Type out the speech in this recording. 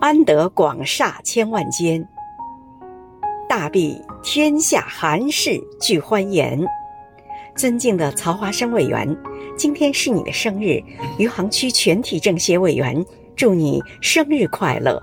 安得广厦千万间。大庇天下寒士俱欢颜。尊敬的曹华生委员今天是你的生日余杭区全体政协委员祝你生日快乐。